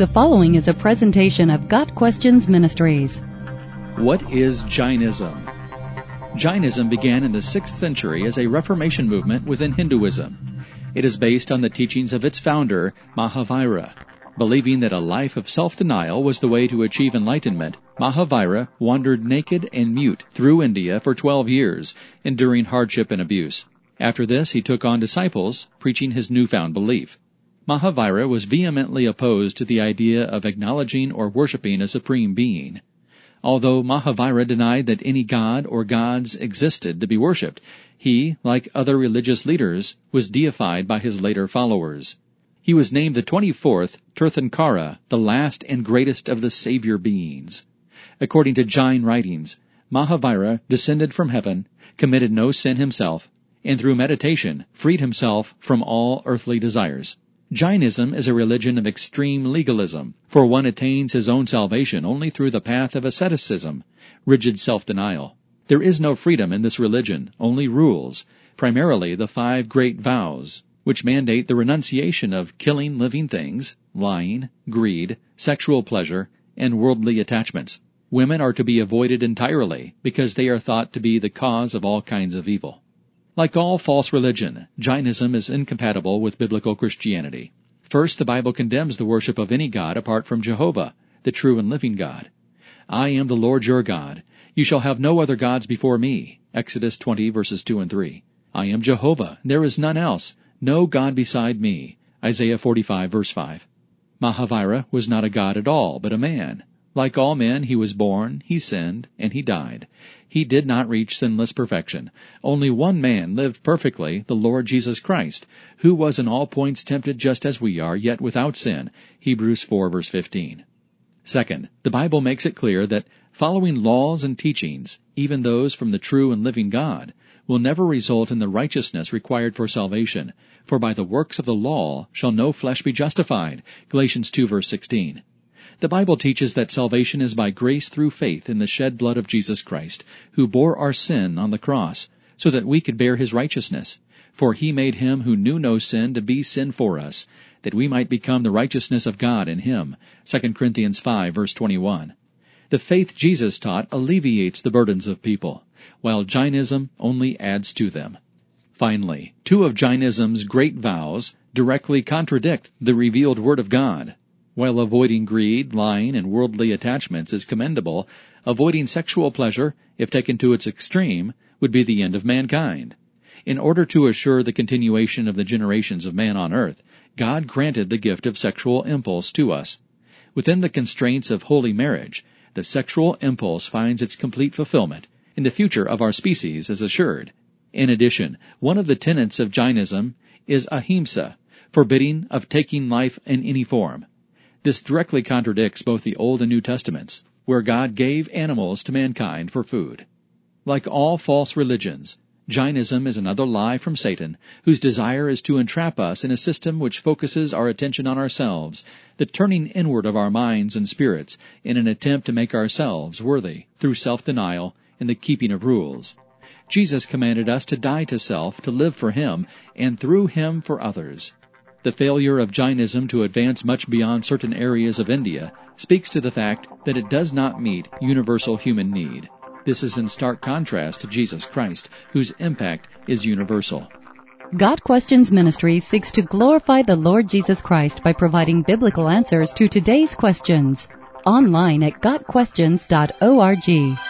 The following is a presentation of Got Questions Ministries. What is Jainism? Jainism began in the 6th century as a Reformation movement within Hinduism. It is based on the teachings of its founder, Mahavira. Believing that a life of self-denial was the way to achieve enlightenment, Mahavira wandered naked and mute through India for 12 years, enduring hardship and abuse. After this, he took on disciples, preaching his newfound belief. Mahavira was vehemently opposed to the idea of acknowledging or worshipping a supreme being. Although Mahavira denied that any god or gods existed to be worshipped, he, like other religious leaders, was deified by his later followers. He was named the 24th Tirthankara, the last and greatest of the savior beings. According to Jain writings, Mahavira descended from heaven, committed no sin himself, and through meditation freed himself from all earthly desires. Jainism is a religion of extreme legalism, for one attains his own salvation only through the path of asceticism, rigid self-denial. There is no freedom in this religion, only rules, primarily the five great vows, which mandate the renunciation of killing living things, lying, greed, sexual pleasure, and worldly attachments. Women are to be avoided entirely because they are thought to be the cause of all kinds of evil. Like all false religion, Jainism is incompatible with biblical Christianity. First, the Bible condemns the worship of any god apart from Jehovah, the true and living God. I am the Lord your God. You shall have no other gods before me. Exodus 20 verses 2 and 3. I am Jehovah. There is none else. No God beside me. Isaiah 45 verse 5. Mahavira was not a god at all, but a man. Like all men, he was born, he sinned, and he died. He did not reach sinless perfection. Only one man lived perfectly, the Lord Jesus Christ, who was in all points tempted just as we are, yet without sin. Hebrews 4 verse 15. Second, the Bible makes it clear that following laws and teachings, even those from the true and living God, will never result in the righteousness required for salvation. For by the works of the law shall no flesh be justified. Galatians 2 verse 16. The Bible teaches that salvation is by grace through faith in the shed blood of Jesus Christ, who bore our sin on the cross, so that we could bear his righteousness. For he made him who knew no sin to be sin for us, that we might become the righteousness of God in him. 2 Corinthians 5 verse 21. The faith Jesus taught alleviates the burdens of people, while Jainism only adds to them. Finally, two of Jainism's great vows directly contradict the revealed Word of God. While avoiding greed, lying, and worldly attachments is commendable, avoiding sexual pleasure, if taken to its extreme, would be the end of mankind. In order to assure the continuation of the generations of man on earth, God granted the gift of sexual impulse to us. Within the constraints of holy marriage, the sexual impulse finds its complete fulfillment, and the future of our species is assured. In addition, one of the tenets of Jainism is ahimsa, forbidding of taking life in any form. This directly contradicts both the Old and New Testaments, where God gave animals to mankind for food. Like all false religions, Jainism is another lie from Satan, whose desire is to entrap us in a system which focuses our attention on ourselves, the turning inward of our minds and spirits in an attempt to make ourselves worthy through self-denial and the keeping of rules. Jesus commanded us to die to self, to live for Him, and through Him for others. The failure of Jainism to advance much beyond certain areas of India speaks to the fact that it does not meet universal human need. This is in stark contrast to Jesus Christ, whose impact is universal. Got Questions Ministry seeks to glorify the Lord Jesus Christ by providing biblical answers to today's questions. Online at GotQuestions.org.